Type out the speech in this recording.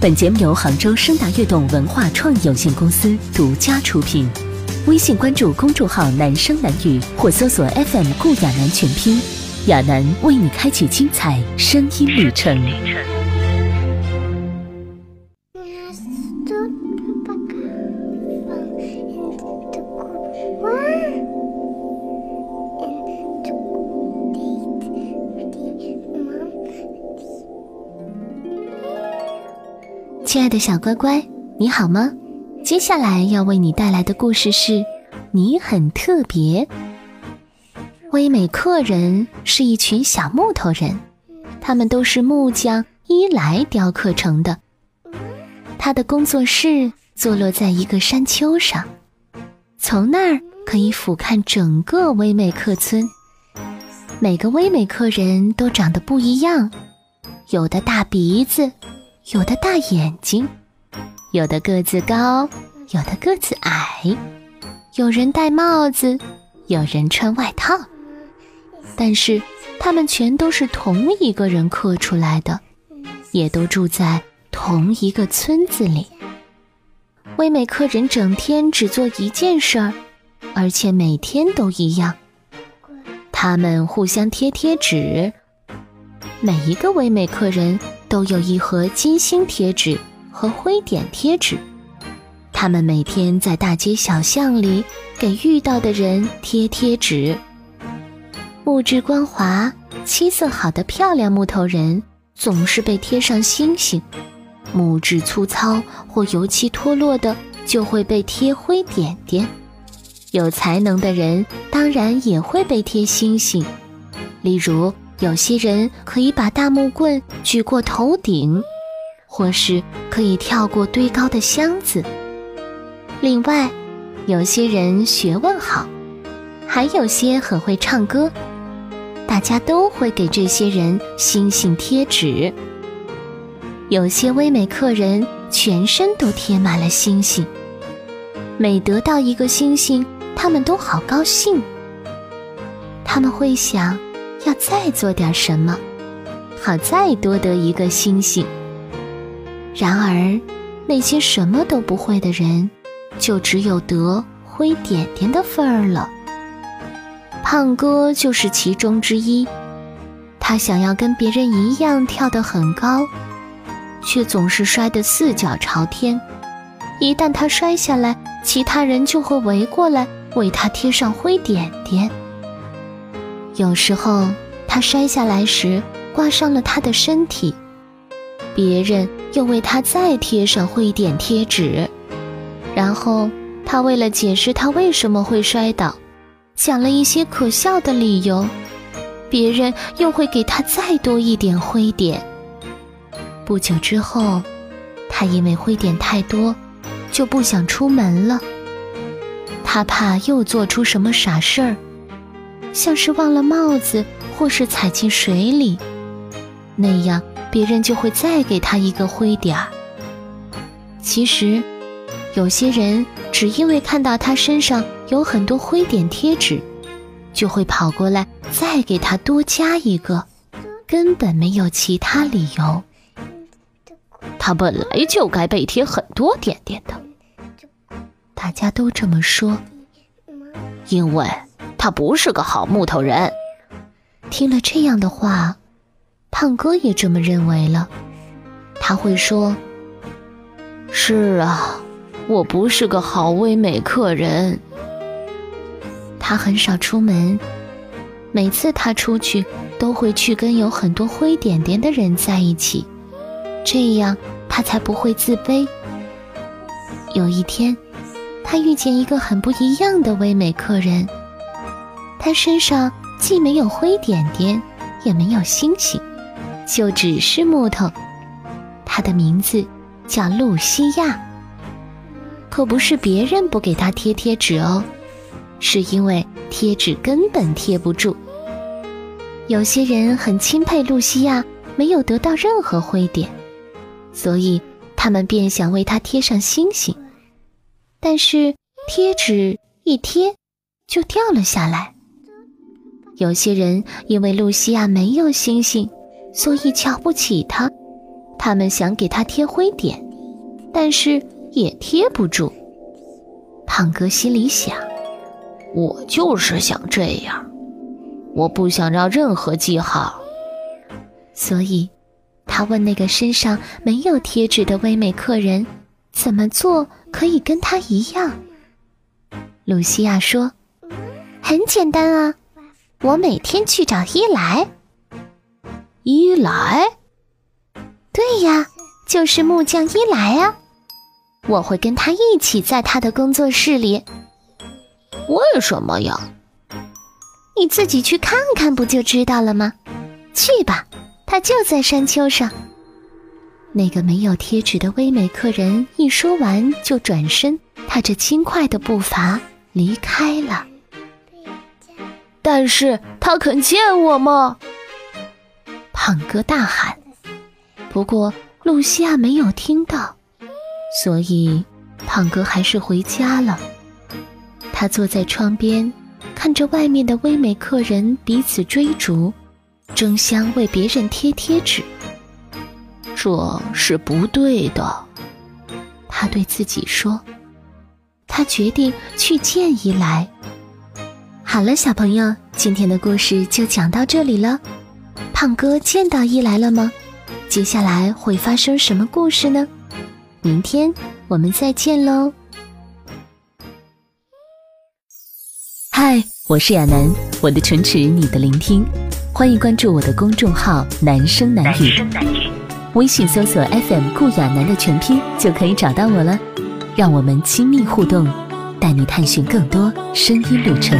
本节目由杭州声达悦动文化创意有限公司独家出品。微信关注公众号“男声男语”或搜索 FM“ 顾亚楠全拼”，亚楠为你开启精彩声音旅程。亲爱的小乖乖，你好吗？接下来要为你带来的故事是：你很特别。威美克人是一群小木头人，他们都是木匠伊莱雕刻成的。他的工作室坐落在一个山丘上，从那儿可以俯瞰整个威美克村。每个威美克人都长得不一样，有的大鼻子。有的大眼睛，有的个子高，有的个子矮，有人戴帽子，有人穿外套，但是他们全都是同一个人刻出来的，也都住在同一个村子里。威美克人整天只做一件事儿，而且每天都一样，他们互相贴贴纸。每一个威美克人。都有一盒金星贴纸和灰点贴纸，他们每天在大街小巷里给遇到的人贴贴纸。木质光滑、漆色好的漂亮木头人总是被贴上星星；木质粗糙或油漆脱落的就会被贴灰点点。有才能的人当然也会被贴星星，例如。有些人可以把大木棍举过头顶，或是可以跳过堆高的箱子。另外，有些人学问好，还有些很会唱歌，大家都会给这些人星星贴纸。有些威美客人全身都贴满了星星，每得到一个星星，他们都好高兴。他们会想。要再做点什么，好再多得一个星星。然而，那些什么都不会的人，就只有得灰点点的份儿了。胖哥就是其中之一。他想要跟别人一样跳得很高，却总是摔得四脚朝天。一旦他摔下来，其他人就会围过来为他贴上灰点点。有时候他摔下来时刮伤了他的身体，别人又为他再贴上灰点贴纸，然后他为了解释他为什么会摔倒，讲了一些可笑的理由，别人又会给他再多一点灰点。不久之后，他因为灰点太多，就不想出门了，他怕又做出什么傻事儿。像是忘了帽子，或是踩进水里，那样别人就会再给他一个灰点儿。其实，有些人只因为看到他身上有很多灰点贴纸，就会跑过来再给他多加一个，根本没有其他理由。他本来就该被贴很多点点的，大家都这么说，因为。他不是个好木头人。听了这样的话，胖哥也这么认为了。他会说：“是啊，我不是个好威美客人。”他很少出门，每次他出去都会去跟有很多灰点点的人在一起，这样他才不会自卑。有一天，他遇见一个很不一样的唯美客人。他身上既没有灰点点，也没有星星，就只是木头。他的名字叫露西亚。可不是别人不给他贴贴纸哦，是因为贴纸根本贴不住。有些人很钦佩露西亚没有得到任何灰点，所以他们便想为他贴上星星。但是贴纸一贴就掉了下来。有些人因为露西亚没有星星，所以瞧不起她，他们想给她贴灰点，但是也贴不住。胖哥心里想：“我就是想这样，我不想让任何记号。”所以，他问那个身上没有贴纸的唯美客人，怎么做可以跟他一样。露西亚说：“很简单啊，我每天去找伊莱。伊莱，对呀，就是木匠伊莱啊。我会跟他一起在他的工作室里。为什么呀？你自己去看看不就知道了吗？去吧。”他就在山丘上。那个没有贴纸的唯美客人一说完，就转身，踏着轻快的步伐离开了。但是他肯见我吗？胖哥大喊。不过露西亚没有听到，所以胖哥还是回家了。他坐在窗边，看着外面的唯美客人彼此追逐。争相为别人贴贴纸，这是不对的。他对自己说。他决定去见伊莱。好了，小朋友，今天的故事就讲到这里了。胖哥见到伊莱了吗？接下来会发生什么故事呢？明天我们再见喽。嗨，我是亚楠，我的唇齿，你的聆听。欢迎关注我的公众号“男生男语”，微信搜索 “FM 顾亚楠”的全拼就可以找到我了。让我们亲密互动，带你探寻更多声音旅程。